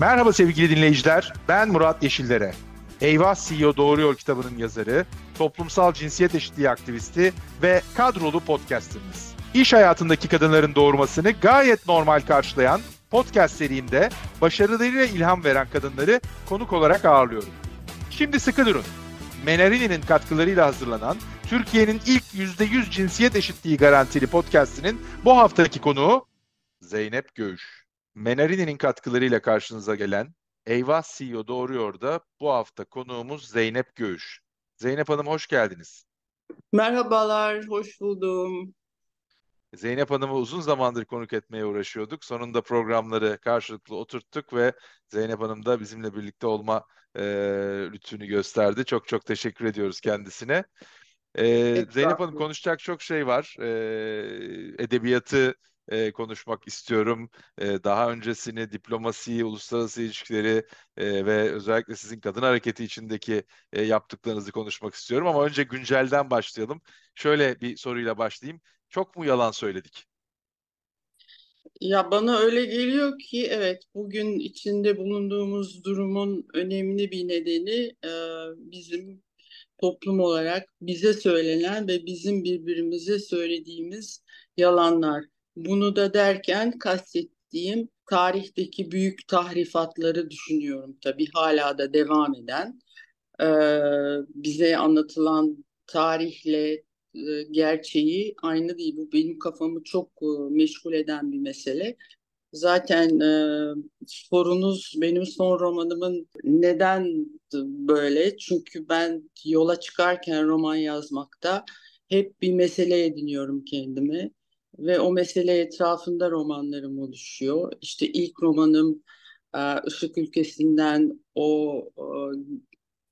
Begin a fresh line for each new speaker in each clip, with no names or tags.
Merhaba sevgili dinleyiciler, ben Murat Yeşillere. Eyvah CEO Doğru Yol kitabının yazarı, toplumsal cinsiyet eşitliği aktivisti ve kadrolu podcastimiz. İş hayatındaki kadınların doğurmasını gayet normal karşılayan podcast serimde başarılarıyla ilham veren kadınları konuk olarak ağırlıyorum. Şimdi sıkı durun. Menarini'nin katkılarıyla hazırlanan Türkiye'nin ilk %100 cinsiyet eşitliği garantili podcastinin bu haftaki konuğu Zeynep Göğüş. Menarini'nin katkılarıyla karşınıza gelen Eyvah CEO Doğruyor da bu hafta konuğumuz Zeynep Göğüş. Zeynep Hanım hoş geldiniz.
Merhabalar, hoş buldum.
Zeynep Hanım'ı uzun zamandır konuk etmeye uğraşıyorduk. Sonunda programları karşılıklı oturttuk ve Zeynep Hanım da bizimle birlikte olma e, lütfünü gösterdi. Çok çok teşekkür ediyoruz kendisine. E, Zeynep Hanım konuşacak çok şey var. E, edebiyatı e, konuşmak istiyorum. E, daha öncesini, diplomasiyi, uluslararası ilişkileri e, ve özellikle sizin kadın hareketi içindeki e, yaptıklarınızı konuşmak istiyorum. Ama önce güncelden başlayalım. Şöyle bir soruyla başlayayım. Çok mu yalan söyledik?
Ya bana öyle geliyor ki evet bugün içinde bulunduğumuz durumun önemli bir nedeni e, bizim toplum olarak bize söylenen ve bizim birbirimize söylediğimiz yalanlar. Bunu da derken kastettiğim tarihteki büyük tahrifatları düşünüyorum tabii hala da devam eden. E, bize anlatılan tarihle, e, gerçeği aynı değil. Bu benim kafamı çok e, meşgul eden bir mesele. Zaten e, sorunuz benim son romanımın neden böyle? Çünkü ben yola çıkarken roman yazmakta hep bir mesele ediniyorum kendimi ve o mesele etrafında romanlarım oluşuyor. İşte ilk romanım e, Işık Ülkesi'nden o e,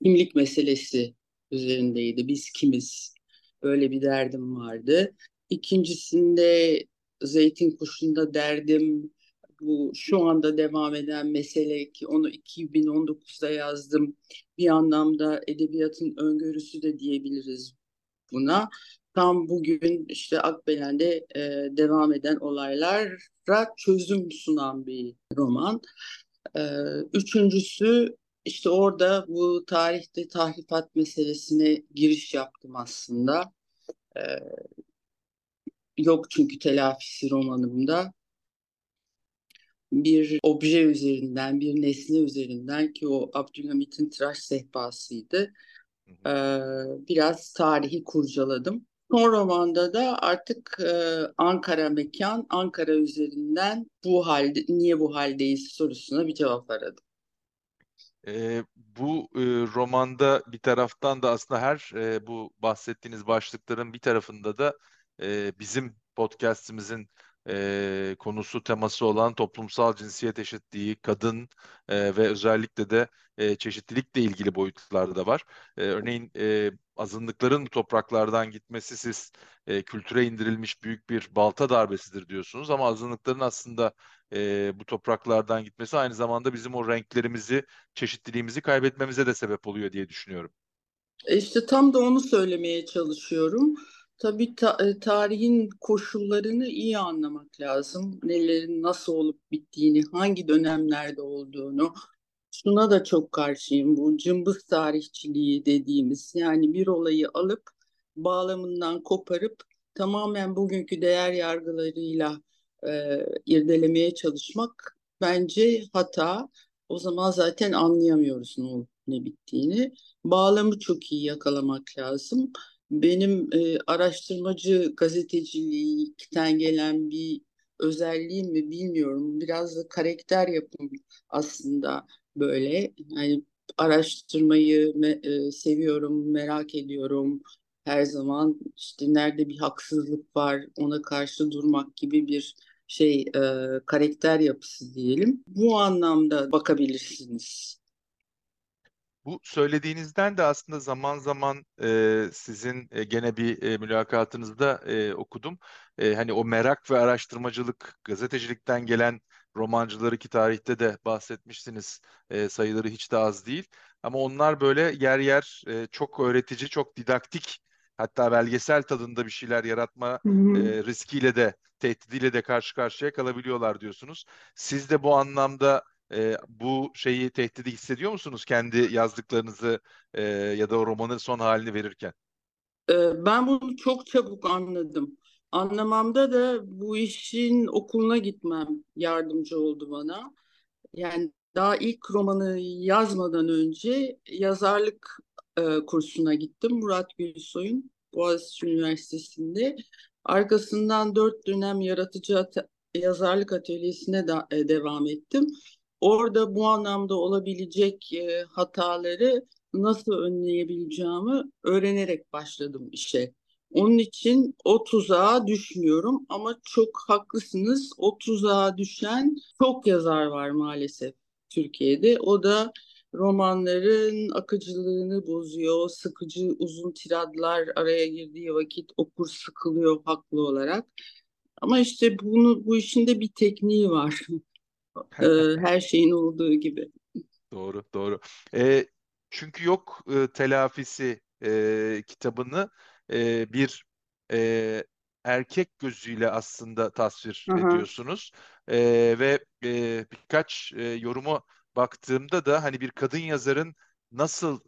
kimlik meselesi üzerindeydi. Biz kimiz? Böyle bir derdim vardı. İkincisinde Zeytin Kuşu'nda derdim bu şu anda devam eden mesele ki onu 2019'da yazdım. Bir anlamda edebiyatın öngörüsü de diyebiliriz buna. Tam bugün işte Akbelen'de e, devam eden olaylara çözüm sunan bir roman. E, üçüncüsü işte orada bu tarihte tahrifat meselesine giriş yaptım aslında. Ee, yok çünkü telafisi romanımda. Bir obje üzerinden, bir nesne üzerinden ki o Abdülhamit'in tıraş sehpasıydı. Ee, biraz tarihi kurcaladım. Son romanda da artık e, Ankara mekan, Ankara üzerinden bu halde, niye bu haldeyiz sorusuna bir cevap aradım.
E, bu e, romanda bir taraftan da aslında her e, bu bahsettiğiniz başlıkların bir tarafında da e, bizim podcastimizin e, konusu teması olan toplumsal cinsiyet eşitliği, kadın e, ve özellikle de e, çeşitlilikle ilgili boyutlarda da var. E, örneğin e, azınlıkların bu topraklardan gitmesi siz e, kültüre indirilmiş büyük bir balta darbesidir diyorsunuz ama azınlıkların aslında e, bu topraklardan gitmesi aynı zamanda bizim o renklerimizi, çeşitliliğimizi kaybetmemize de sebep oluyor diye düşünüyorum.
E işte tam da onu söylemeye çalışıyorum. Tabii ta e, tarihin koşullarını iyi anlamak lazım. Nelerin nasıl olup bittiğini, hangi dönemlerde olduğunu. Şuna da çok karşıyım bu cımbız tarihçiliği dediğimiz. Yani bir olayı alıp bağlamından koparıp tamamen bugünkü değer yargılarıyla e, irdelemeye çalışmak bence hata. O zaman zaten anlayamıyoruz ne olup ne bittiğini. Bağlamı çok iyi yakalamak lazım. Benim e, araştırmacı gazetecilikten gelen bir özelliğim mi bilmiyorum. Biraz da karakter yapım aslında böyle. Yani araştırmayı me, e, seviyorum, merak ediyorum. Her zaman işte nerede bir haksızlık var ona karşı durmak gibi bir şey e, karakter yapısı diyelim. Bu anlamda bakabilirsiniz.
Bu söylediğinizden de aslında zaman zaman e, sizin e, gene bir e, mülakatınızda e, okudum. E, hani o merak ve araştırmacılık, gazetecilikten gelen romancıları ki tarihte de bahsetmişsiniz. E, sayıları hiç de az değil. Ama onlar böyle yer yer e, çok öğretici, çok didaktik hatta belgesel tadında bir şeyler yaratma hı hı. E, riskiyle de tehdidiyle de karşı karşıya kalabiliyorlar diyorsunuz. Siz de bu anlamda E, bu şeyi tehdidi hissediyor musunuz kendi yazdıklarınızı e, ya da o romanın son halini verirken?
E, ben bunu çok çabuk anladım. Anlamamda da bu işin okuluna gitmem yardımcı oldu bana. Yani daha ilk romanı yazmadan önce yazarlık e, kursuna gittim. Murat Gülsoy'un Boğaziçi Üniversitesi'nde. Arkasından dört dönem yaratıcı at- yazarlık atölyesine da, e, devam ettim. Orada bu anlamda olabilecek e, hataları nasıl önleyebileceğimi öğrenerek başladım işe. Onun için o tuzağa düşmüyorum ama çok haklısınız. O tuzağa düşen çok yazar var maalesef Türkiye'de. O da romanların akıcılığını bozuyor. Sıkıcı uzun tiradlar araya girdiği vakit okur sıkılıyor haklı olarak. Ama işte bunu bu işin de bir tekniği var. Her şeyin olduğu gibi.
Doğru, doğru. E, çünkü yok e, telafisi e, kitabını e, bir e, erkek gözüyle aslında tasvir
Aha.
ediyorsunuz e, ve e, birkaç e, yorumu baktığımda da hani bir kadın yazarın nasıl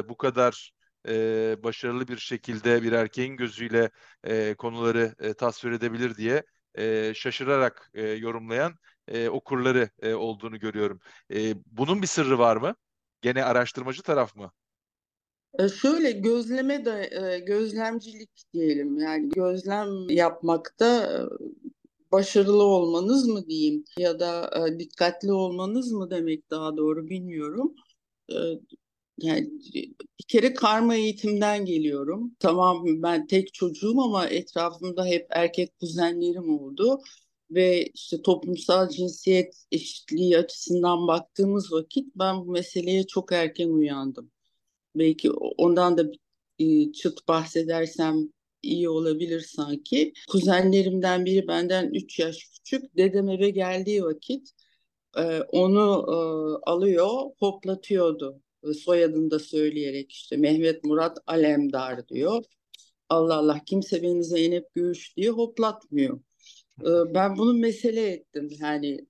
e, bu kadar e, başarılı bir şekilde bir erkeğin gözüyle e, konuları e, tasvir edebilir diye e, şaşırarak e, yorumlayan e, okurları e, olduğunu görüyorum. E, bunun bir sırrı var mı? Gene araştırmacı taraf mı?
E şöyle gözleme de e, gözlemcilik diyelim yani gözlem yapmakta e, başarılı olmanız mı diyeyim ya da dikkatli olmanız mı demek daha doğru bilmiyorum. Yani bir kere karma eğitimden geliyorum. Tamam ben tek çocuğum ama etrafımda hep erkek kuzenlerim oldu ve işte toplumsal cinsiyet eşitliği açısından baktığımız vakit ben bu meseleye çok erken uyandım. Belki ondan da e, çıt bahsedersem iyi olabilir sanki. Kuzenlerimden biri benden 3 yaş küçük. Dedem eve geldiği vakit e, onu e, alıyor, hoplatıyordu. Soyadını da söyleyerek işte Mehmet Murat Alemdar diyor. Allah Allah kimse beni Zeynep Göğüş diye hoplatmıyor. Ben bunu mesele ettim. Yani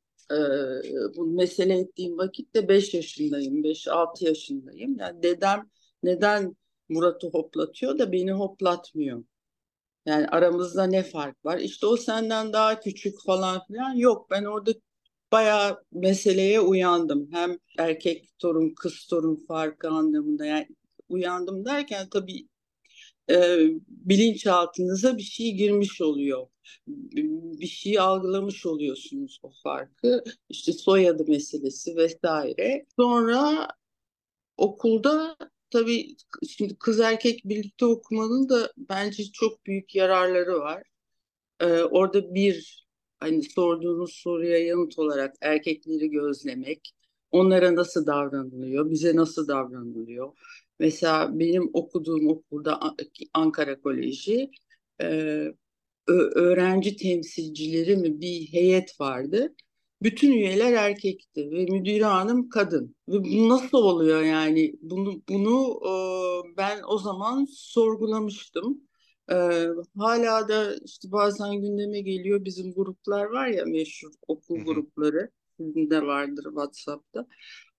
bunu mesele ettiğim vakitte 5 yaşındayım, 5-6 yaşındayım. Yani dedem neden Murat'ı hoplatıyor da beni hoplatmıyor? Yani aramızda ne fark var? İşte o senden daha küçük falan filan. Yok ben orada bayağı meseleye uyandım. Hem erkek torun, kız torun farkı anlamında. Yani uyandım derken tabii e, bilinçaltınıza bir şey girmiş oluyor. Bir şeyi algılamış oluyorsunuz o farkı. İşte soyadı meselesi vesaire. Sonra okulda tabii şimdi kız erkek birlikte okumanın da bence çok büyük yararları var. Ee, orada bir hani sorduğunuz soruya yanıt olarak erkekleri gözlemek, onlara nasıl davranılıyor, bize nasıl davranılıyor. Mesela benim okuduğum okulda Ankara Koleji e, öğrenci temsilcileri mi bir heyet vardı. Bütün üyeler erkekti ve müdüre hanım kadın. Ve bu nasıl oluyor yani? Bunu bunu e, ben o zaman sorgulamıştım. E, hala da işte bazen gündeme geliyor bizim gruplar var ya meşhur okul grupları. Sizin de vardır WhatsApp'ta.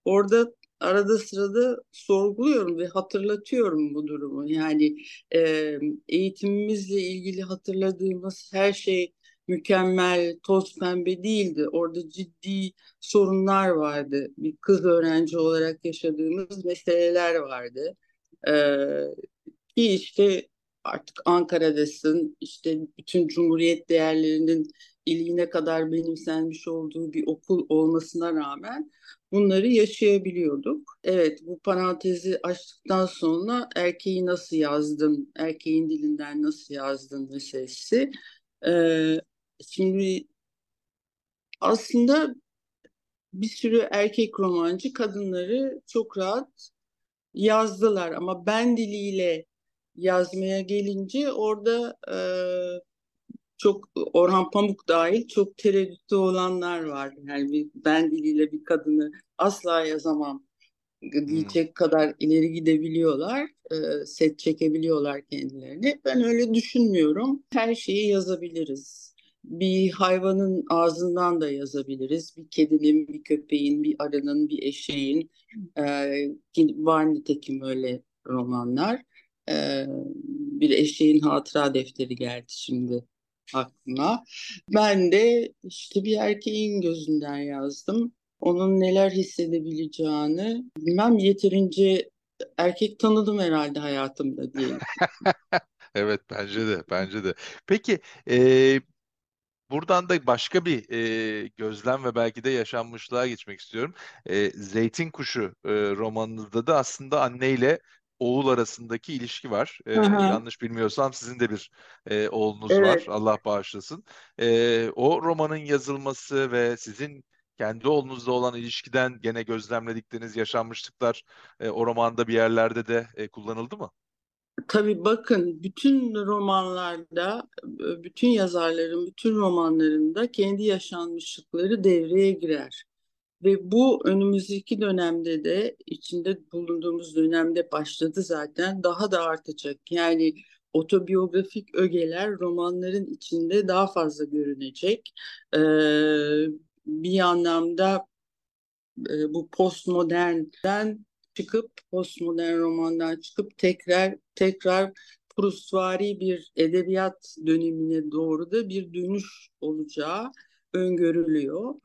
Orada arada sırada sorguluyorum ve hatırlatıyorum bu durumu. Yani e, eğitimimizle ilgili hatırladığımız her şey mükemmel, toz pembe değildi. Orada ciddi sorunlar vardı. Bir kız öğrenci olarak yaşadığımız meseleler vardı. Ee, ki işte artık Ankara'dasın, işte bütün Cumhuriyet değerlerinin iliğine kadar benimsenmiş olduğu bir okul olmasına rağmen bunları yaşayabiliyorduk. Evet bu parantezi açtıktan sonra erkeği nasıl yazdım, erkeğin dilinden nasıl yazdım meselesi. Ee, şimdi aslında bir sürü erkek romancı kadınları çok rahat yazdılar ama ben diliyle yazmaya gelince orada e, çok Orhan Pamuk dahil çok tereddütlü olanlar var. Yani bir, ben diliyle bir kadını asla yazamam diyecek hmm. kadar ileri gidebiliyorlar. E, set çekebiliyorlar kendilerini. Ben öyle düşünmüyorum. Her şeyi yazabiliriz. bir hayvanın ağzından da yazabiliriz. Bir kedinin, bir köpeğin, bir arının, bir eşeğin. E, var nitekim öyle romanlar. E, bir eşeğin hatıra defteri geldi şimdi aklıma. Ben de işte bir erkeğin gözünden yazdım. Onun neler hissedebileceğini bilmem yeterince erkek tanıdım herhalde hayatımda diye.
Evet bence de bence de. Peki e, buradan da başka bir e, gözlem ve belki de yaşanmışlığa geçmek istiyorum. E, Zeytin Kuşu e, romanınızda da aslında anneyle oğul arasındaki ilişki var. E, yanlış bilmiyorsam sizin de bir e, oğlunuz var.
Evet.
Allah bağışlasın. E, o romanın yazılması ve sizin kendi oğlunuzla olan ilişkiden gene gözlemledikleriniz yaşanmışlıklar e, o romanda bir yerlerde de e, kullanıldı mı?
Tabii bakın bütün romanlarda, bütün yazarların bütün romanlarında kendi yaşanmışlıkları devreye girer. Ve bu önümüzdeki dönemde de içinde bulunduğumuz dönemde başladı zaten daha da artacak. Yani otobiyografik ögeler romanların içinde daha fazla görünecek. Ee, bir anlamda e, bu postmodernden çıkıp postmodern romandan çıkıp tekrar tekrar Proustvari bir edebiyat dönemine doğru da bir dönüş olacağı öngörülüyor.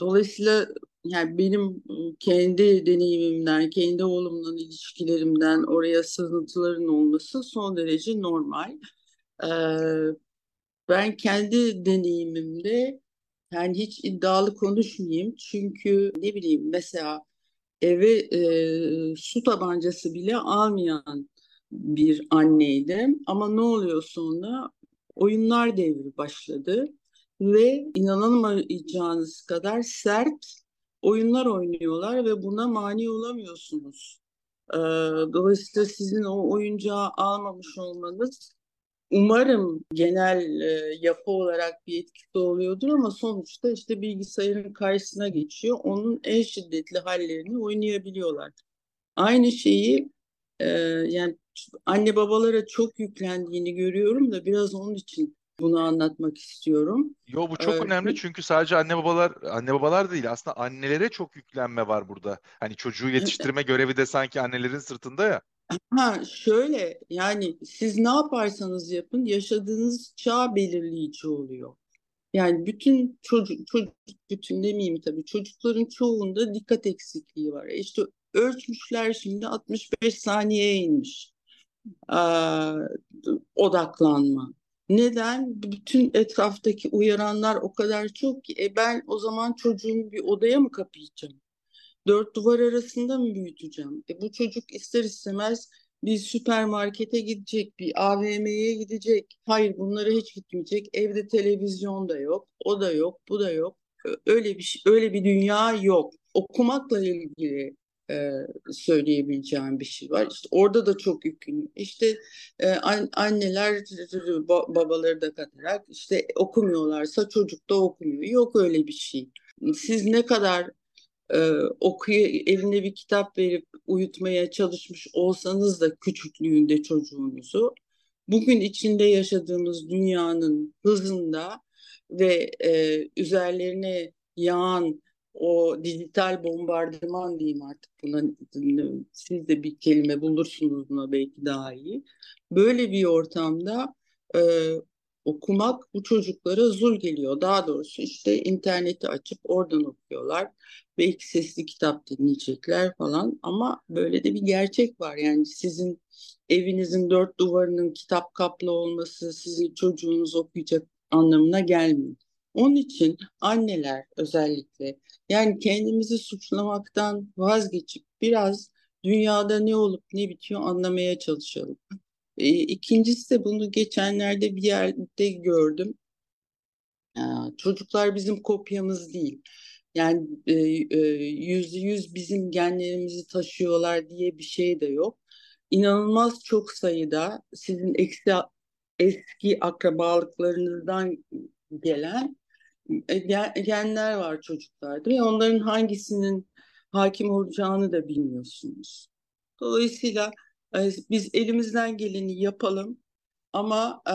Dolayısıyla yani benim kendi deneyimimden, kendi oğlumla ilişkilerimden oraya sızıntıların olması son derece normal. Ee, ben kendi deneyimimde yani hiç iddialı konuşmayayım çünkü ne bileyim mesela eve e, su tabancası bile almayan bir anneydim. Ama ne oluyor sonra? Oyunlar devri başladı ve inanamayacağınız kadar sert oyunlar oynuyorlar ve buna mani olamıyorsunuz. Ee, dolayısıyla sizin o oyuncağı almamış olmanız umarım genel e, yapı olarak bir etkisi oluyordur ama sonuçta işte bilgisayarın karşısına geçiyor. Onun en şiddetli hallerini oynayabiliyorlar. Aynı şeyi e, yani anne babalara çok yüklendiğini görüyorum da biraz onun için bunu anlatmak istiyorum.
Yo bu çok
Ee,
önemli çünkü sadece anne babalar anne babalar değil aslında annelere çok yüklenme var burada. Hani çocuğu yetiştirme görevi de sanki annelerin sırtında ya.
Ha şöyle yani siz ne yaparsanız yapın yaşadığınız çağ belirleyici oluyor. Yani bütün çocuk, çocuk bütün demeyeyim tabii çocukların çoğunda dikkat eksikliği var. E İşte ölçmüşler şimdi 65 saniyeye inmiş Aa, odaklanma. Neden? Bütün etraftaki uyaranlar o kadar çok ki e ben o zaman çocuğumu bir odaya mı kapayacağım? Dört duvar arasında mı büyüteceğim? E bu çocuk ister istemez bir süpermarkete gidecek, bir AVM'ye gidecek. Hayır bunlara hiç gitmeyecek. Evde televizyon da yok, o da yok, bu da yok. Öyle bir şey, öyle bir dünya yok. Okumakla ilgili e, söyleyebileceğim bir şey var. İşte orada da çok yükümlü. İşte e, anneler babaları da katarak işte okumuyorlarsa çocuk da okumuyor. Yok öyle bir şey. Siz ne kadar e, okuyor eline bir kitap verip uyutmaya çalışmış olsanız da küçüklüğünde çocuğunuzu bugün içinde yaşadığımız dünyanın hızında ve e, üzerlerine yağan o dijital bombardıman diyeyim artık buna siz de bir kelime bulursunuz buna belki daha iyi. Böyle bir ortamda e, okumak bu çocuklara zul geliyor. Daha doğrusu işte interneti açıp oradan okuyorlar. Belki sesli kitap dinleyecekler falan ama böyle de bir gerçek var. Yani sizin evinizin dört duvarının kitap kaplı olması sizin çocuğunuz okuyacak anlamına gelmiyor. Onun için anneler özellikle yani kendimizi suçlamaktan vazgeçip biraz dünyada ne olup ne bitiyor anlamaya çalışalım. E, ikincisi de bunu geçenlerde bir yerde gördüm. E, çocuklar bizim kopyamız değil. Yani e, e, yüzde yüz bizim genlerimizi taşıyorlar diye bir şey de yok. İnanılmaz çok sayıda sizin eksi, eski akrabalıklarınızdan gelen genler var çocuklarda ve onların hangisinin hakim olacağını da bilmiyorsunuz. Dolayısıyla biz elimizden geleni yapalım. Ama e,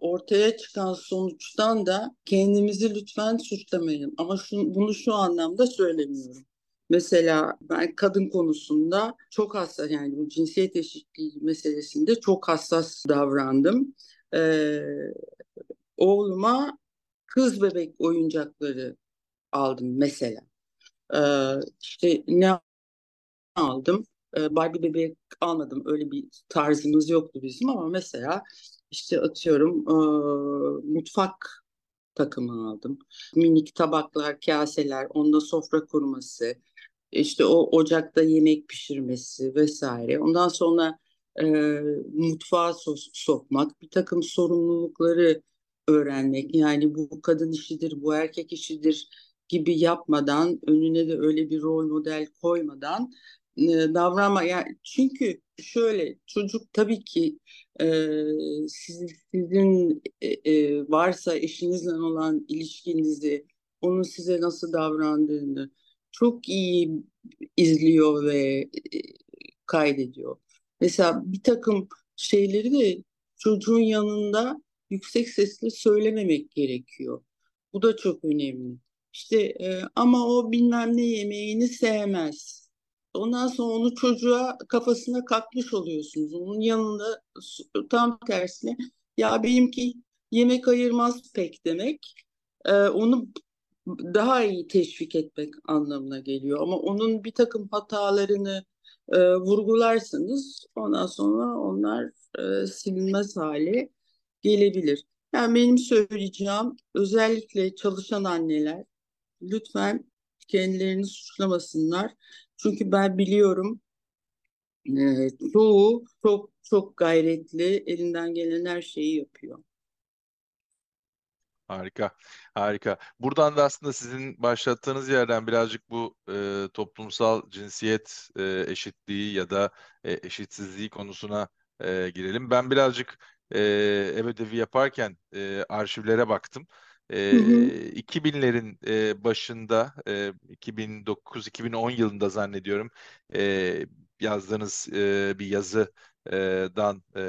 ortaya çıkan sonuçtan da kendimizi lütfen suçlamayın. Ama şu, bunu şu anlamda söylemiyorum. Mesela ben kadın konusunda çok hassas yani bu cinsiyet eşitliği meselesinde çok hassas davrandım. Ee, oğluma kız bebek oyuncakları aldım mesela. Ee, işte ne aldım? Ee, Barbie bebek almadım. Öyle bir tarzımız yoktu bizim ama mesela işte atıyorum e, mutfak takımı aldım. Minik tabaklar, kaseler, onda sofra kurması, işte o ocakta yemek pişirmesi vesaire. Ondan sonra e, mutfağa so- sokmak, bir takım sorumlulukları öğrenmek. Yani bu kadın işidir, bu erkek işidir gibi yapmadan, önüne de öyle bir rol model koymadan e, davranma. Yani çünkü şöyle çocuk tabii ki e, siz, sizin e, e, varsa eşinizle olan ilişkinizi, onun size nasıl davrandığını çok iyi izliyor ve e, kaydediyor. Mesela bir takım şeyleri de çocuğun yanında yüksek sesle söylememek gerekiyor. Bu da çok önemli. İşte e, ama o bilmem ne yemeğini sevmez. Ondan sonra onu çocuğa kafasına kakmış oluyorsunuz. Onun yanında tam tersine ya benimki yemek ayırmaz pek demek. E, onu daha iyi teşvik etmek anlamına geliyor. Ama onun bir takım hatalarını e, vurgularsanız ondan sonra onlar e, silinmez hale gelebilir. Yani benim söyleyeceğim özellikle çalışan anneler lütfen kendilerini suçlamasınlar. Çünkü ben biliyorum e, çoğu çok çok gayretli elinden gelen her şeyi yapıyor.
Harika, harika. Buradan da aslında sizin başlattığınız yerden birazcık bu e, toplumsal cinsiyet e, eşitliği ya da e, eşitsizliği konusuna e, girelim. Ben birazcık e, ev ödevi yaparken e, arşivlere baktım. E, 2000'lerin e, başında, e, 2009-2010 yılında zannediyorum e, yazdığınız e, bir yazı dan e,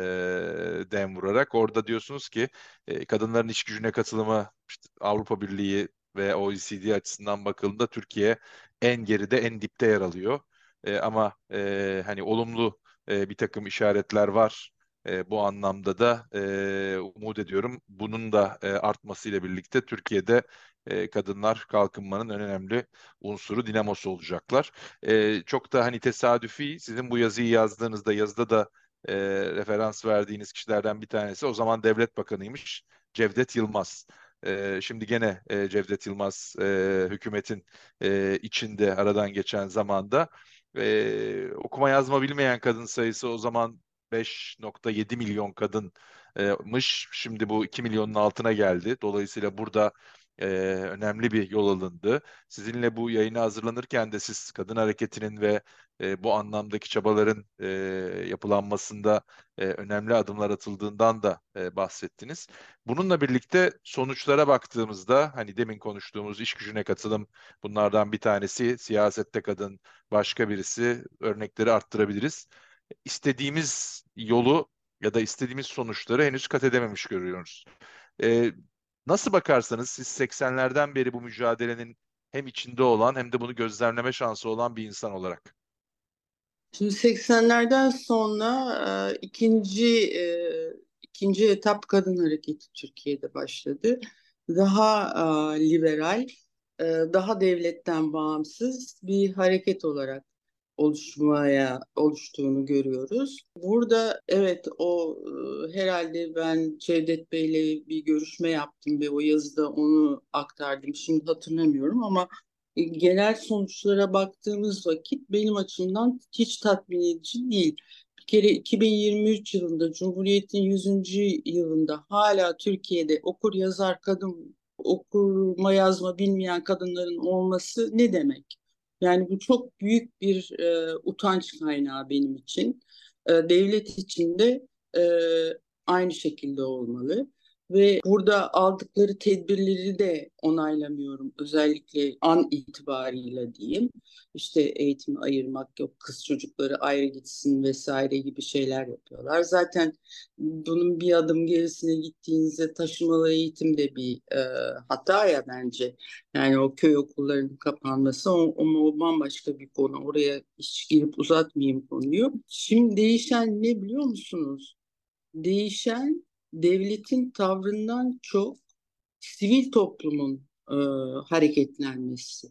dem vurarak orada diyorsunuz ki e, kadınların iş gücüne katılımı işte Avrupa Birliği ve OECD açısından bakıldığında Türkiye en geride en dipte yer alıyor. E, ama e, hani olumlu e, bir takım işaretler var. E, bu anlamda da e, umut ediyorum bunun da e, artmasıyla birlikte Türkiye'de e, kadınlar kalkınmanın en önemli unsuru, dinamosu olacaklar. E, çok da hani tesadüfi sizin bu yazıyı yazdığınızda yazıda da e, referans verdiğiniz kişilerden bir tanesi o zaman devlet bakanıymış Cevdet Yılmaz. E, şimdi gene e, Cevdet Yılmaz e, hükümetin e, içinde aradan geçen zamanda e, okuma yazma bilmeyen kadın sayısı o zaman 5.7 milyon kadınmış. Şimdi bu 2 milyonun altına geldi. Dolayısıyla burada e, önemli bir yol alındı. Sizinle bu yayını hazırlanırken de siz kadın hareketinin ve e, bu anlamdaki çabaların e, yapılanmasında e, önemli adımlar atıldığından da e, bahsettiniz. Bununla birlikte sonuçlara baktığımızda hani demin konuştuğumuz iş gücüne katılım bunlardan bir tanesi siyasette kadın başka birisi örnekleri arttırabiliriz. İstediğimiz yolu ya da istediğimiz sonuçları henüz kat edememiş görüyoruz. E, Nasıl bakarsanız siz 80'lerden beri bu mücadelenin hem içinde olan hem de bunu gözlemleme şansı olan bir insan olarak.
Şimdi 80'lerden sonra e, ikinci e, ikinci etap kadın hareketi Türkiye'de başladı. Daha e, liberal, e, daha devletten bağımsız bir hareket olarak oluşmaya oluştuğunu görüyoruz. Burada evet o e, herhalde ben Cevdet Bey'le bir görüşme yaptım ve o yazıda onu aktardım. Şimdi hatırlamıyorum ama e, genel sonuçlara baktığımız vakit benim açımdan hiç tatmin edici değil. Bir kere 2023 yılında Cumhuriyet'in 100. yılında hala Türkiye'de okur yazar kadın okuma yazma bilmeyen kadınların olması ne demek? Yani bu çok büyük bir e, utanç kaynağı benim için. E, devlet için de e, aynı şekilde olmalı. Ve burada aldıkları tedbirleri de onaylamıyorum. Özellikle an itibarıyla diyeyim. İşte eğitimi ayırmak yok, kız çocukları ayrı gitsin vesaire gibi şeyler yapıyorlar. Zaten bunun bir adım gerisine gittiğinizde taşımalı eğitim de bir e, hata ya bence. Yani o köy okullarının kapanması o, o, o bambaşka bir konu. Oraya hiç girip uzatmayayım konuyu. Şimdi değişen ne biliyor musunuz? Değişen devletin tavrından çok sivil toplumun e, hareketlenmesi.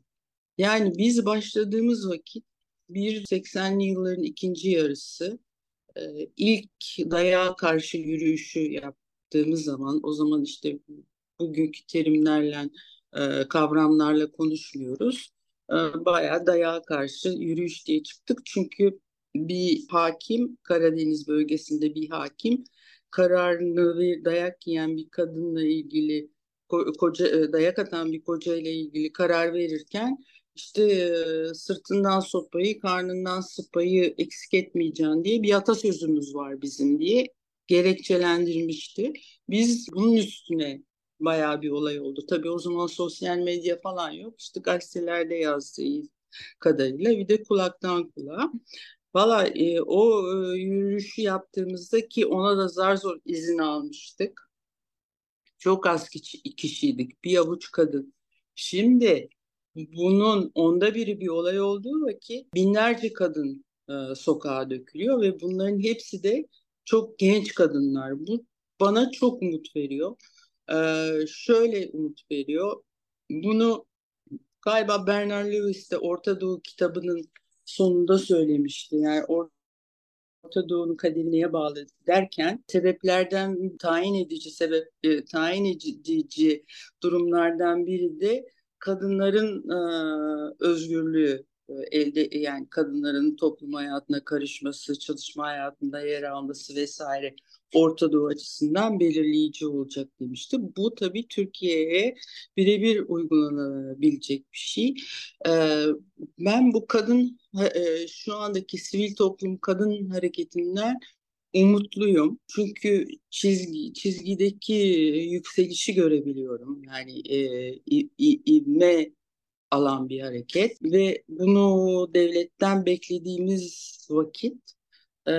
Yani biz başladığımız vakit bir 80'li yılların ikinci yarısı e, ilk dayağa karşı yürüyüşü yaptığımız zaman o zaman işte bugünkü terimlerle e, kavramlarla konuşmuyoruz. E, bayağı dayağa karşı yürüyüş diye çıktık. Çünkü bir hakim Karadeniz bölgesinde bir hakim kararını ve dayak yiyen bir kadınla ilgili koca e, dayak atan bir koca ile ilgili karar verirken işte e, sırtından sopayı, karnından sıpayı eksik etmeyeceğin diye bir atasözümüz var bizim diye gerekçelendirmişti. Biz bunun üstüne bayağı bir olay oldu. Tabii o zaman sosyal medya falan yok. İşte gazetelerde yazdığı kadarıyla bir de kulaktan kulağa. Valla e, o e, yürüyüşü yaptığımızda ki ona da zar zor izin almıştık. Çok az kişi, kişiydik. Bir avuç kadın. Şimdi bunun onda biri bir olay olduğu vakit binlerce kadın e, sokağa dökülüyor ve bunların hepsi de çok genç kadınlar. Bu bana çok umut veriyor. E, şöyle umut veriyor. Bunu galiba Bernard Lewis de Orta Doğu kitabının sonunda söylemişti. Yani Orta Doğu'nun kaderi neye bağlı derken sebeplerden tayin edici sebep e, tayin edici durumlardan biri de kadınların e, özgürlüğü e, elde yani kadınların toplum hayatına karışması, çalışma hayatında yer alması vesaire Orta Doğu açısından belirleyici olacak demişti. Bu tabii Türkiye'ye birebir uygulanabilecek bir şey. Ee, ben bu kadın e, şu andaki sivil toplum kadın hareketinden umutluyum. Çünkü çizgi çizgideki yükselişi görebiliyorum. Yani e, ivme alan bir hareket ve bunu devletten beklediğimiz vakit e,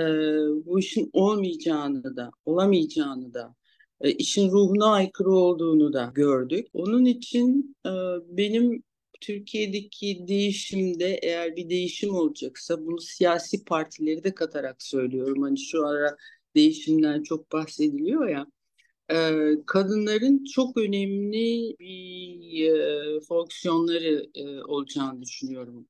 bu işin olmayacağını da, olamayacağını da, e, işin ruhuna aykırı olduğunu da gördük. Onun için e, benim Türkiye'deki değişimde eğer bir değişim olacaksa bunu siyasi partileri de katarak söylüyorum. Hani şu ara değişimden çok bahsediliyor ya. E, kadınların çok önemli bir e, fonksiyonları e, olacağını düşünüyorum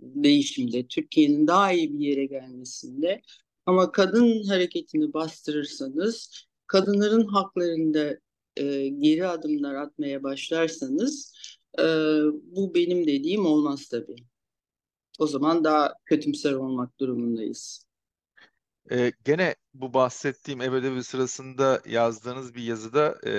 değişimde, Türkiye'nin daha iyi bir yere gelmesinde. Ama kadın hareketini bastırırsanız, kadınların haklarında e, geri adımlar atmaya başlarsanız e, bu benim dediğim olmaz tabii. O zaman daha kötümser olmak durumundayız.
Ee, gene bu bahsettiğim ev sırasında yazdığınız bir yazıda e,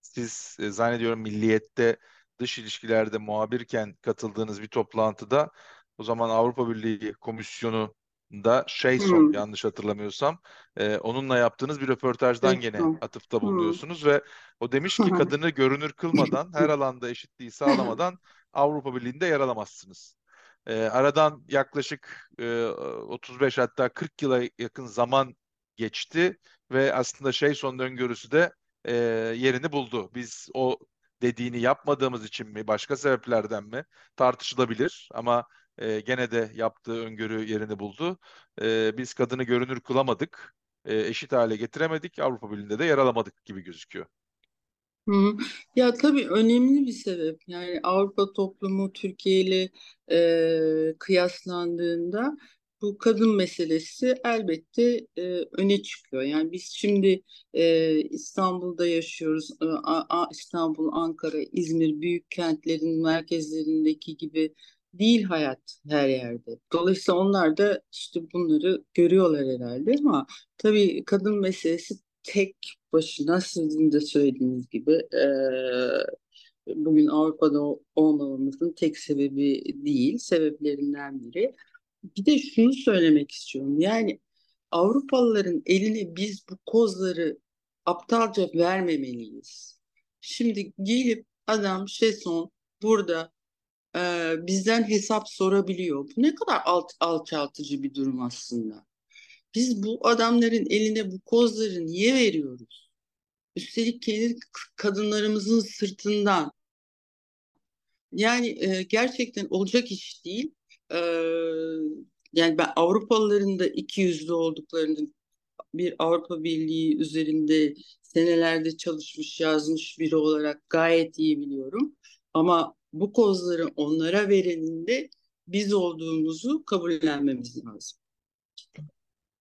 siz e, zannediyorum Milliyet'te dış ilişkilerde muhabirken katıldığınız bir toplantıda o zaman Avrupa Birliği Komisyonu da Şeyson hmm. yanlış hatırlamıyorsam e, onunla yaptığınız bir röportajdan gene atıfta hmm. bulunuyorsunuz hmm. ve o demiş ki kadını görünür kılmadan her alanda eşitliği sağlamadan Avrupa Birliği'nde yer alamazsınız. E, aradan yaklaşık e, 35 hatta 40 yıla yakın zaman geçti ve aslında Şeyson öngörüsü de e, yerini buldu. Biz o dediğini yapmadığımız için mi, başka sebeplerden mi tartışılabilir ama e, gene de yaptığı öngörü yerini buldu. E, biz kadını görünür kılamadık, e, eşit hale getiremedik, Avrupa Birliği'nde de yer alamadık gibi gözüküyor.
Hı. Ya tabii önemli bir sebep. Yani Avrupa toplumu Türkiye ile e, kıyaslandığında bu kadın meselesi elbette e, öne çıkıyor. Yani biz şimdi e, İstanbul'da yaşıyoruz. E, A, İstanbul, Ankara, İzmir büyük kentlerin merkezlerindeki gibi değil hayat her yerde. Dolayısıyla onlar da işte bunları görüyorlar herhalde ama tabii kadın meselesi tek başına sizin de söylediğiniz gibi e, bugün Avrupa'da olmamamızın tek sebebi değil, sebeplerinden biri. Bir de şunu söylemek istiyorum. Yani Avrupalıların eline biz bu kozları aptalca vermemeliyiz. Şimdi gelip adam Şeson burada e, bizden hesap sorabiliyor. Bu ne kadar alt, alçaltıcı bir durum aslında. Biz bu adamların eline bu kozları niye veriyoruz? Üstelik kendi kadınlarımızın sırtından. Yani e, gerçekten olacak iş değil. Yani ben Avrupalıların da iki yüzlü olduklarını bir Avrupa Birliği üzerinde senelerde çalışmış, yazmış biri olarak gayet iyi biliyorum. Ama bu kozları onlara verenin biz olduğumuzu kabullenmemiz lazım.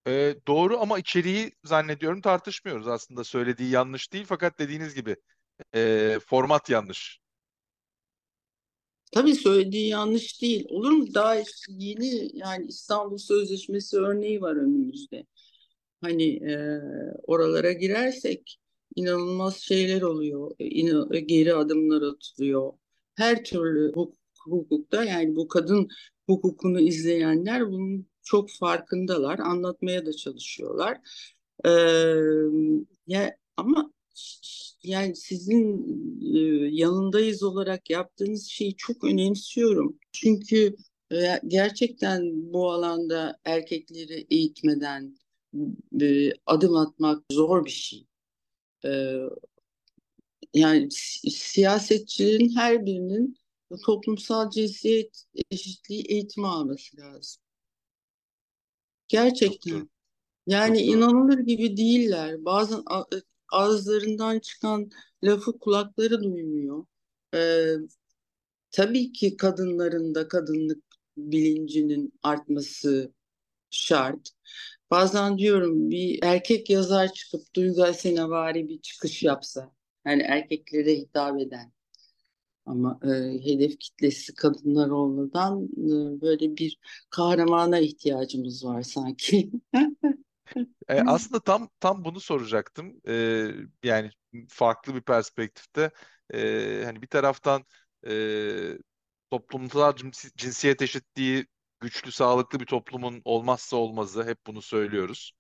E, doğru ama içeriği zannediyorum tartışmıyoruz aslında söylediği yanlış değil fakat dediğiniz gibi e, format yanlış.
Tabii söylediği yanlış değil. Olur mu? Daha yeni yani İstanbul Sözleşmesi örneği var önümüzde. Hani e, oralara girersek inanılmaz şeyler oluyor. E, geri adımlar atılıyor. Her türlü hukuk, hukukta yani bu kadın hukukunu izleyenler bunun çok farkındalar. Anlatmaya da çalışıyorlar. Ee, ya ama yani sizin e, yanındayız olarak yaptığınız şeyi çok önemsiyorum. Çünkü e, gerçekten bu alanda erkekleri eğitmeden e, adım atmak zor bir şey. E, yani siyasetçilerin her birinin toplumsal cinsiyet eşitliği eğitimi alması lazım. Gerçekten. Çok yani Çok inanılır gibi değiller. Bazen e, ağızlarından çıkan lafı kulakları duymuyor. Ee, tabii ki kadınların da kadınlık bilincinin artması şart. Bazen diyorum bir erkek yazar çıkıp Duygu Senevari bir çıkış yapsa. Yani erkeklere hitap eden ama e, hedef kitlesi kadınlar olmadan e, böyle bir kahramana ihtiyacımız var sanki.
E, aslında tam tam bunu soracaktım. E, yani farklı bir perspektifte. E, hani bir taraftan e, toplumsal cinsiyet eşitliği güçlü, sağlıklı bir toplumun olmazsa olmazı. Hep bunu söylüyoruz.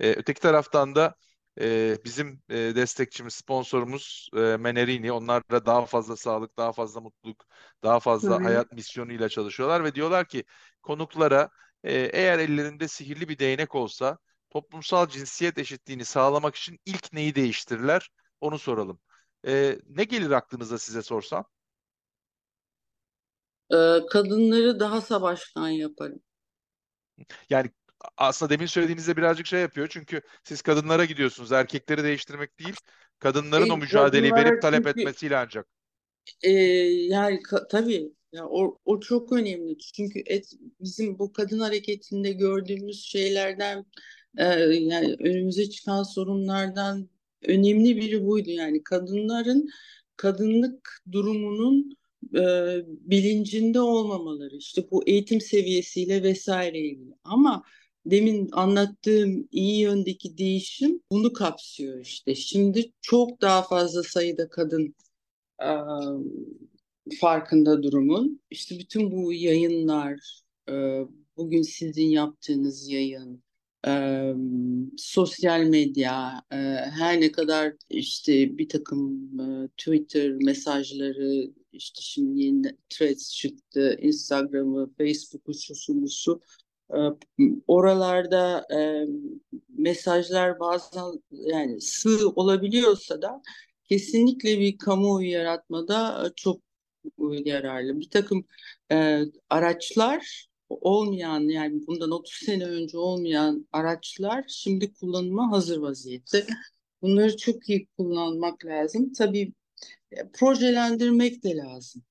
E, öteki taraftan da e, bizim e, destekçimiz, sponsorumuz e, Menerini. Onlar da daha fazla sağlık, daha fazla mutluluk, daha fazla Hı-hı. hayat misyonuyla çalışıyorlar ve diyorlar ki konuklara e, eğer ellerinde sihirli bir değnek olsa toplumsal cinsiyet eşitliğini sağlamak için ilk neyi değiştirirler? Onu soralım. E, ne gelir aklınıza size sorsam?
Ee, kadınları daha savaşkan yaparım.
Yani aslında demin söylediğinizde birazcık şey yapıyor. Çünkü siz kadınlara gidiyorsunuz. Erkekleri değiştirmek değil, kadınların e, o mücadeleyi verip talep çünkü, etmesiyle ancak.
E, yani ka, tabii ya o, o çok önemli. Çünkü et, bizim bu kadın hareketinde gördüğümüz şeylerden e, yani önümüze çıkan sorunlardan önemli biri buydu. Yani kadınların kadınlık durumunun e, bilincinde olmamaları işte bu eğitim seviyesiyle vesaire ilgili. Ama demin anlattığım iyi yöndeki değişim bunu kapsıyor işte. Şimdi çok daha fazla sayıda kadın e, farkında durumun. İşte bütün bu yayınlar, e, bugün sizin yaptığınız yayın, e, sosyal medya, e, her ne kadar işte bir takım e, Twitter mesajları, işte şimdi yeni threads çıktı, Instagram'ı, Facebook'u, şusu busu, e, oralarda e, mesajlar bazen yani sığ olabiliyorsa da kesinlikle bir kamuoyu yaratmada çok yararlı. Bir takım e, araçlar olmayan yani bundan 30 sene önce olmayan araçlar şimdi kullanıma hazır vaziyette. Bunları çok iyi kullanmak lazım. Tabii e, projelendirmek de lazım.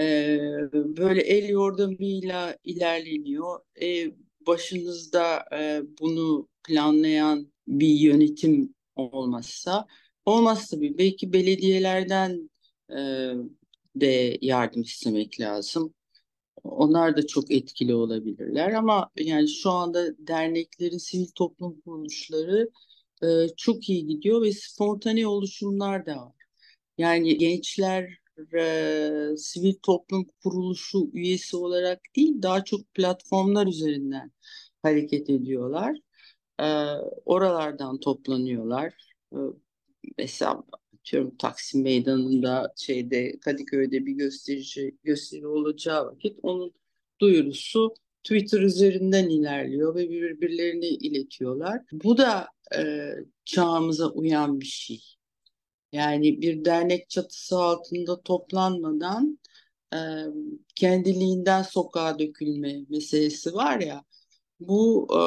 Ee, böyle el yordamıyla ilerleniyor. Ee, başınızda e, bunu planlayan bir yönetim olmazsa olmaz tabii. Belki belediyelerden e, de yardım istemek lazım. Onlar da çok etkili olabilirler ama yani şu anda derneklerin, sivil toplum kuruluşları e, çok iyi gidiyor ve spontane oluşumlar da var. Yani gençler e, sivil toplum kuruluşu üyesi olarak değil, daha çok platformlar üzerinden hareket ediyorlar. E, oralardan toplanıyorlar. e, mesela atıyorum Taksim Meydanı'nda şeyde Kadıköy'de bir gösterici gösteri olacağı vakit onun duyurusu Twitter üzerinden ilerliyor ve birbirlerine iletiyorlar. Bu da e, çağımıza uyan bir şey. Yani bir dernek çatısı altında toplanmadan e, kendiliğinden sokağa dökülme meselesi var ya. Bu e,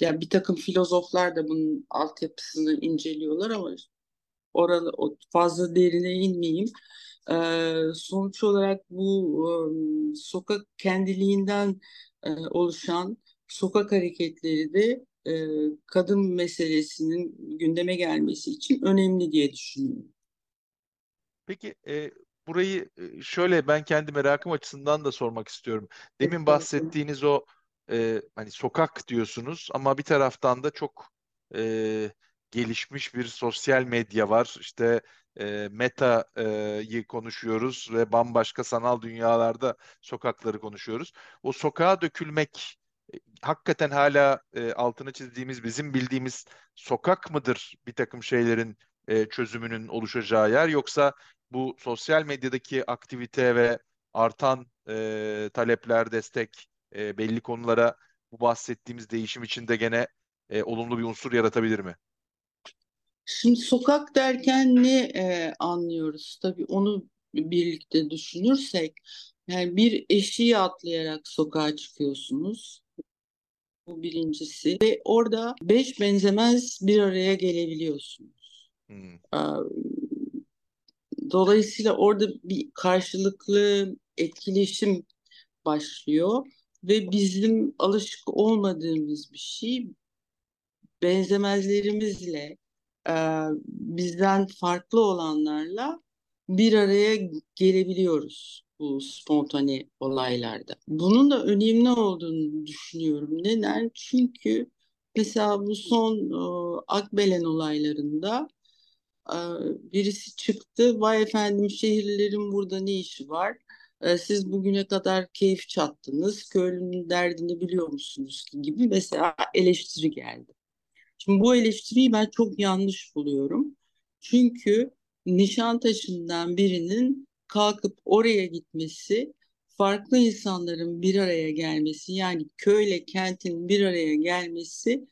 yani bir takım filozoflar da bunun altyapısını inceliyorlar ama orada fazla derine inmeyeyim. Ee, sonuç olarak bu e, sokak kendiliğinden e, oluşan sokak hareketleri de e, kadın meselesinin gündeme gelmesi için önemli diye düşünüyorum.
Peki e, burayı şöyle ben kendi merakım açısından da sormak istiyorum. Demin bahsettiğiniz o e, hani sokak diyorsunuz ama bir taraftan da çok e, gelişmiş bir sosyal medya var. İşte e, Meta'yı konuşuyoruz ve bambaşka sanal dünyalarda sokakları konuşuyoruz. O sokağa dökülmek e, hakikaten hala e, altını çizdiğimiz bizim bildiğimiz sokak mıdır bir takım şeylerin e, çözümünün oluşacağı yer yoksa bu sosyal medyadaki aktivite ve artan e, talepler, destek e, belli konulara bu bahsettiğimiz değişim içinde gene e, olumlu bir unsur yaratabilir mi?
Şimdi sokak derken ne e, anlıyoruz? Tabii onu birlikte düşünürsek, yani bir eşiği atlayarak sokağa çıkıyorsunuz. Bu birincisi. Ve orada beş benzemez bir araya gelebiliyorsunuz. Hmm. Dolayısıyla orada bir karşılıklı etkileşim başlıyor ve bizim alışık olmadığımız bir şey benzemezlerimizle bizden farklı olanlarla bir araya gelebiliyoruz bu spontane olaylarda. Bunun da önemli olduğunu düşünüyorum. Neden? Çünkü mesela bu son e, Akbelen olaylarında e, birisi çıktı. Vay efendim şehirlerin burada ne işi var? E, siz bugüne kadar keyif çattınız. Köylünün derdini biliyor musunuz gibi mesela eleştiri geldi. Şimdi bu eleştiriyi ben çok yanlış buluyorum. Çünkü Nişantaşı'ndan birinin kalkıp oraya gitmesi, farklı insanların bir araya gelmesi, yani köyle kentin bir araya gelmesi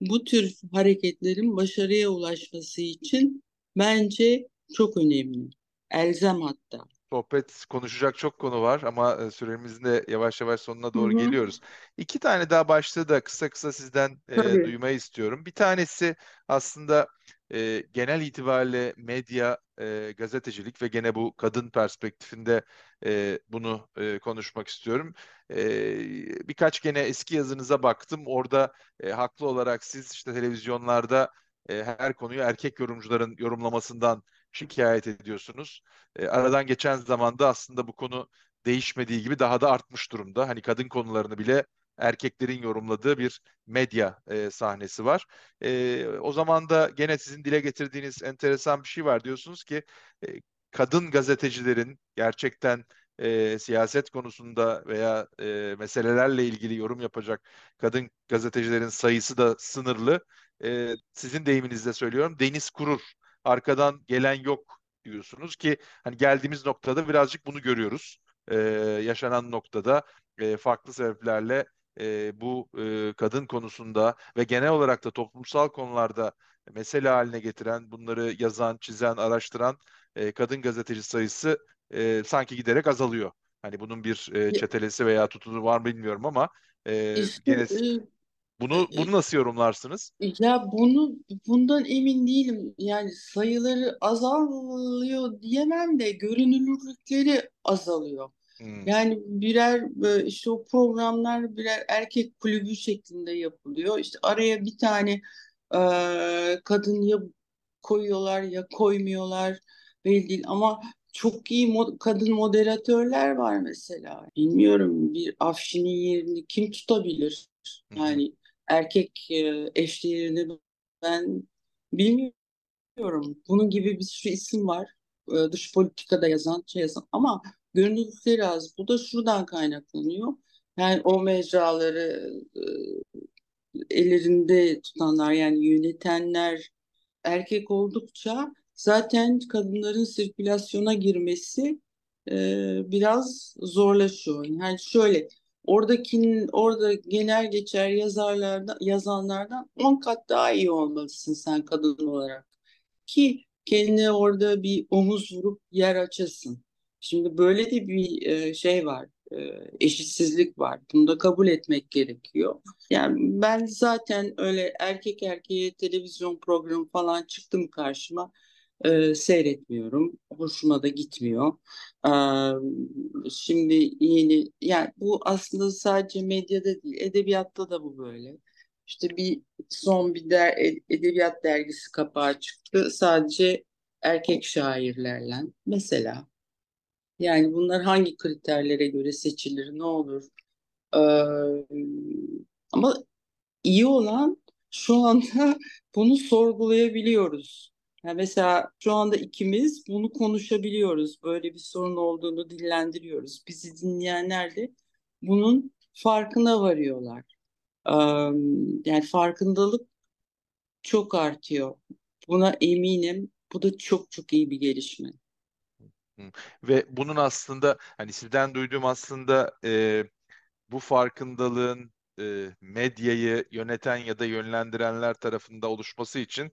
bu tür hareketlerin başarıya ulaşması için bence çok önemli. Elzem hatta
sohbet konuşacak çok konu var ama e, süremizin de yavaş yavaş sonuna doğru Hı-hı. geliyoruz. İki tane daha başlığı da kısa kısa sizden e, duymayı istiyorum. Bir tanesi aslında e, genel itibariyle medya, e, gazetecilik ve gene bu kadın perspektifinde e, bunu e, konuşmak istiyorum. E, birkaç gene eski yazınıza baktım. Orada e, haklı olarak siz işte televizyonlarda e, her konuyu erkek yorumcuların yorumlamasından şikayet ediyorsunuz. E, aradan geçen zamanda aslında bu konu değişmediği gibi daha da artmış durumda. Hani kadın konularını bile erkeklerin yorumladığı bir medya e, sahnesi var. E, o zaman da gene sizin dile getirdiğiniz enteresan bir şey var. Diyorsunuz ki e, kadın gazetecilerin gerçekten e, siyaset konusunda veya e, meselelerle ilgili yorum yapacak kadın gazetecilerin sayısı da sınırlı. E, sizin deyiminizle söylüyorum deniz kurur arkadan gelen yok diyorsunuz ki hani geldiğimiz noktada birazcık bunu görüyoruz. Ee, yaşanan noktada e, farklı sebeplerle e, bu e, kadın konusunda ve genel olarak da toplumsal konularda mesele haline getiren, bunları yazan, çizen, araştıran e, kadın gazeteci sayısı e, sanki giderek azalıyor. Hani bunun bir e, çetelesi veya tutunu var mı bilmiyorum ama e, işte, gene e, bunu bunu nasıl yorumlarsınız?
Ya bunu bundan emin değilim. Yani sayıları azalıyor diyemem de görünürlükleri azalıyor. Hmm. Yani birer e, işte o programlar birer erkek kulübü şeklinde yapılıyor. İşte araya bir tane e, kadın ya koyuyorlar ya koymuyorlar belli değil ama çok iyi mod kadın moderatörler var mesela. Bilmiyorum bir Afşin'in yerini kim tutabilir? Yani erkek e, ben bilmiyorum. Bunun gibi bir sürü isim var. E, dış politikada yazan, şey yazan ama görünürlükleri az. Bu da şuradan kaynaklanıyor. Yani o mecraları e, ellerinde tutanlar yani yönetenler erkek oldukça zaten kadınların sirkülasyona girmesi e, biraz zorlaşıyor. Yani şöyle oradakinin orada genel geçer yazarlardan yazanlardan 10 kat daha iyi olmalısın sen kadın olarak ki kendine orada bir omuz vurup yer açasın. Şimdi böyle de bir e, şey var, e, eşitsizlik var. Bunu da kabul etmek gerekiyor. Yani ben zaten öyle erkek erkeğe televizyon programı falan çıktım karşıma e, seyretmiyorum. Hoşuma da gitmiyor. E, şimdi yeni, yani bu aslında sadece medyada değil, edebiyatta da bu böyle. İşte bir son bir der, edebiyat dergisi kapağı çıktı. Sadece erkek şairlerle mesela. Yani bunlar hangi kriterlere göre seçilir, ne olur? Ee, ama iyi olan şu anda bunu sorgulayabiliyoruz. Yani mesela şu anda ikimiz bunu konuşabiliyoruz. Böyle bir sorun olduğunu dillendiriyoruz. Bizi dinleyenler de bunun farkına varıyorlar. Yani farkındalık çok artıyor. Buna eminim. Bu da çok çok iyi bir gelişme.
Ve bunun aslında hani sizden duyduğum aslında e, bu farkındalığın e, medyayı yöneten ya da yönlendirenler tarafında oluşması için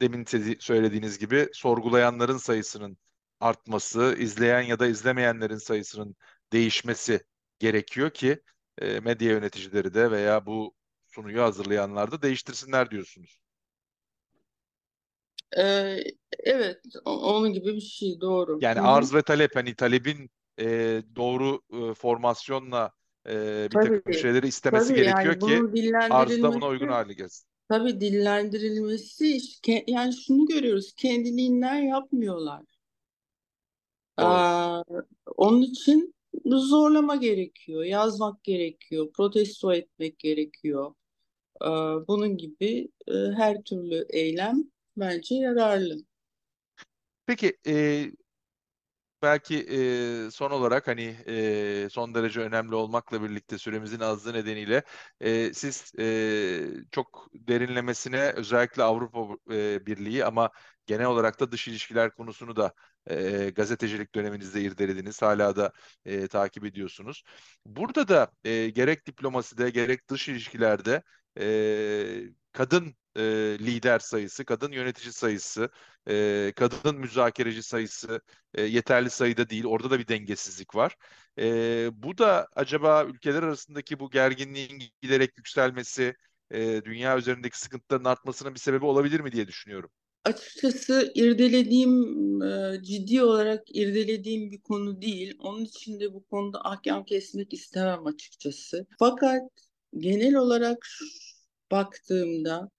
demin söylediğiniz gibi sorgulayanların sayısının artması, izleyen ya da izlemeyenlerin sayısının değişmesi gerekiyor ki e, medya yöneticileri de veya bu sunuyu hazırlayanlar da değiştirsinler diyorsunuz.
Ee, evet, onun gibi bir şey doğru.
Yani
Hı-hı.
arz ve talep hani talebin e, doğru e, formasyonla e, bir takım
Tabii,
şeyleri istemesi
tabii
gerekiyor
yani
ki
bunun
arz da buna uygun hale gelsin.
Tabii dillendirilmesi, ke- yani şunu görüyoruz, kendiliğinden yapmıyorlar.
Doğru.
Aa, onun için zorlama gerekiyor, yazmak gerekiyor, protesto etmek gerekiyor. Aa, bunun gibi e, her türlü eylem bence yararlı.
Peki e, belki e, son olarak hani e, son derece önemli olmakla birlikte süremizin azlığı nedeniyle e, siz e, çok derinlemesine özellikle Avrupa e, Birliği ama genel olarak da dış ilişkiler konusunu da e, gazetecilik döneminizde irdelediniz. Hala da e, takip ediyorsunuz. Burada da e, gerek diplomaside gerek dış ilişkilerde e, kadın e, lider sayısı, kadın yönetici sayısı, e, kadın müzakereci sayısı e, yeterli sayıda değil. Orada da bir dengesizlik var. E, bu da acaba ülkeler arasındaki bu gerginliğin giderek yükselmesi, e, dünya üzerindeki sıkıntıların artmasının bir sebebi olabilir mi diye düşünüyorum.
Açıkçası irdelediğim, e, ciddi olarak irdelediğim bir konu değil. Onun için de bu konuda ahkam kesmek istemem açıkçası. Fakat genel olarak baktığımda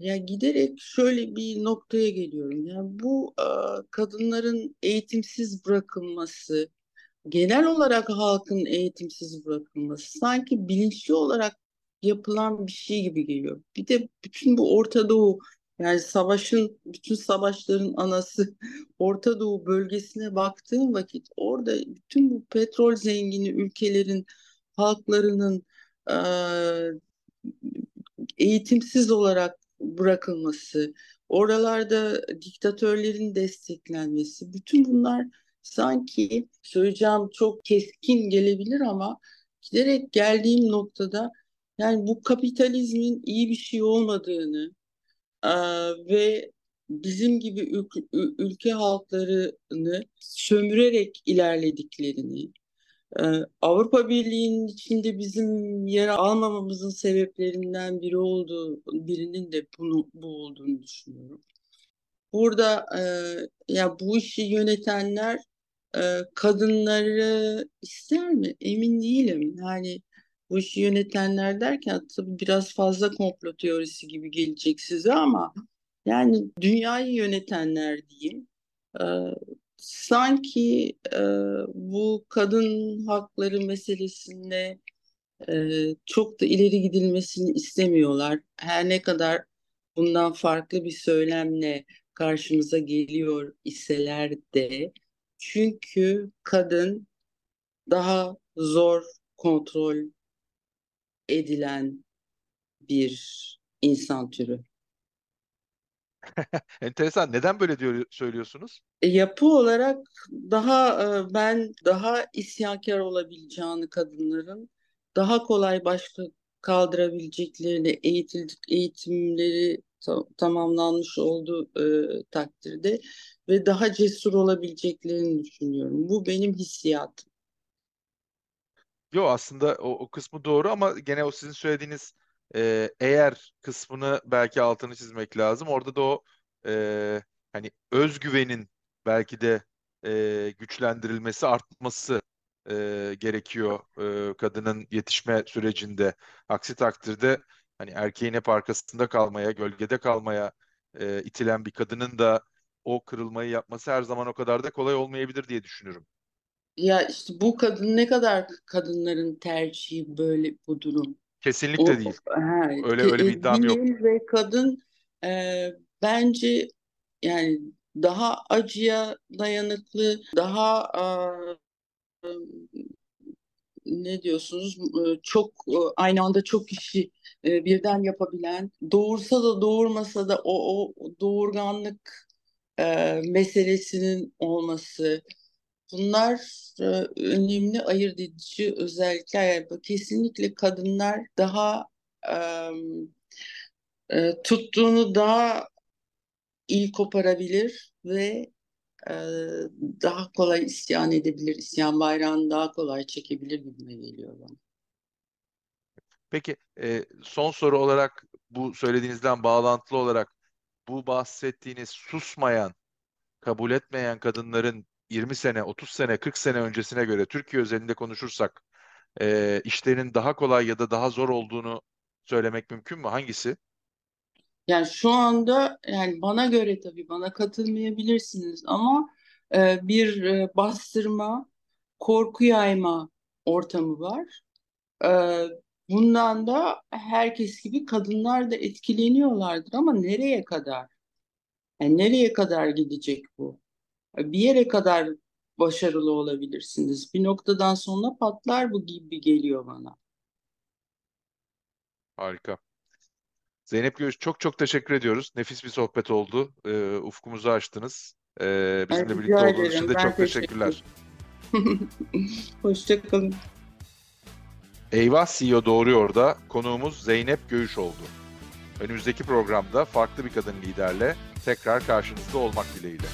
ya giderek şöyle bir noktaya geliyorum. Yani bu kadınların eğitimsiz bırakılması, genel olarak halkın eğitimsiz bırakılması sanki bilinçli olarak yapılan bir şey gibi geliyor. Bir de bütün bu Orta Doğu yani savaşın, bütün savaşların anası Orta Doğu bölgesine baktığım vakit orada bütün bu petrol zengini ülkelerin halklarının e, eğitimsiz olarak bırakılması, oralarda diktatörlerin desteklenmesi, bütün bunlar sanki söyleyeceğim çok keskin gelebilir ama giderek geldiğim noktada yani bu kapitalizmin iyi bir şey olmadığını e, ve bizim gibi ülke, halklarını sömürerek ilerlediklerini, Avrupa Birliği'nin içinde bizim yer almamamızın sebeplerinden biri olduğu, birinin de bunu bu olduğunu düşünüyorum. Burada e, ya bu işi yönetenler e, kadınları ister mi? Emin değilim. Yani bu işi yönetenler derken tabii biraz fazla komplo teorisi gibi gelecek size ama yani dünyayı yönetenler diyeyim. E, sanki e, bu kadın hakları meselesinde e, çok da ileri gidilmesini istemiyorlar. Her ne kadar bundan farklı bir söylemle karşımıza geliyor iseler de çünkü kadın daha zor kontrol edilen bir insan türü.
Enteresan. Neden böyle diyor söylüyorsunuz?
E, yapı olarak daha e, ben daha isyankar olabileceğini kadınların daha kolay başka kaldırabileceklerini eğitildik eğitimleri ta- tamamlanmış olduğu e, takdirde ve daha cesur olabileceklerini düşünüyorum. Bu benim hissiyatım.
Yo aslında o, o kısmı doğru ama gene o sizin söylediğiniz e, eğer kısmını belki altını çizmek lazım. Orada da o e, hani özgüvenin belki de e, güçlendirilmesi, artması e, gerekiyor e, kadının yetişme sürecinde. Aksi takdirde hani erkeğin hep arkasında kalmaya, gölgede kalmaya e, itilen bir kadının da o kırılmayı yapması her zaman o kadar da kolay olmayabilir diye düşünüyorum.
Ya işte bu kadın ne kadar kadınların tercihi böyle bu durum.
Kesinlikle
O
değil.
ha,
Öyle öyle bir iddiam yok.
ve kadın e, bence yani daha acıya dayanıklı, daha e, ne diyorsunuz e, çok e, aynı anda çok işi e, birden yapabilen, doğursa da doğurmasa da o, o doğurganlık e, meselesinin olması, bunlar e, önemli ayırt edici özellikler. Yani kesinlikle kadınlar daha e, tuttuğunu daha iyi koparabilir ve e, daha kolay isyan edebilir, isyan bayrağını daha kolay çekebilir gibime geliyor bana.
Peki son soru olarak bu söylediğinizden bağlantılı olarak bu bahsettiğiniz susmayan, kabul etmeyen kadınların 20 sene, 30 sene, 40 sene öncesine göre Türkiye özelinde konuşursak e, işlerinin daha kolay ya da daha zor olduğunu söylemek mümkün mü? Hangisi?
Yani şu anda yani bana göre tabii bana katılmayabilirsiniz ama e, bir e, bastırma, korku yayma ortamı var. E, bundan da herkes gibi kadınlar da etkileniyorlardır ama nereye kadar? Yani nereye kadar gidecek bu? Bir yere kadar başarılı olabilirsiniz. Bir noktadan sonra patlar bu gibi geliyor bana.
Harika. Zeynep Göğüs çok çok teşekkür ediyoruz. Nefis bir sohbet oldu. E, ufkumuzu açtınız. E,
Ay,
bizimle birlikte
rica
olduğunuz için
ederim.
de
Ben
çok
teşekkür
teşekkürler.
Hoşça kalın.
Eyvah CEO Doğruyor da konuğumuz Zeynep Göğüş oldu. Önümüzdeki programda farklı bir kadın liderle tekrar karşınızda olmak dileğiyle.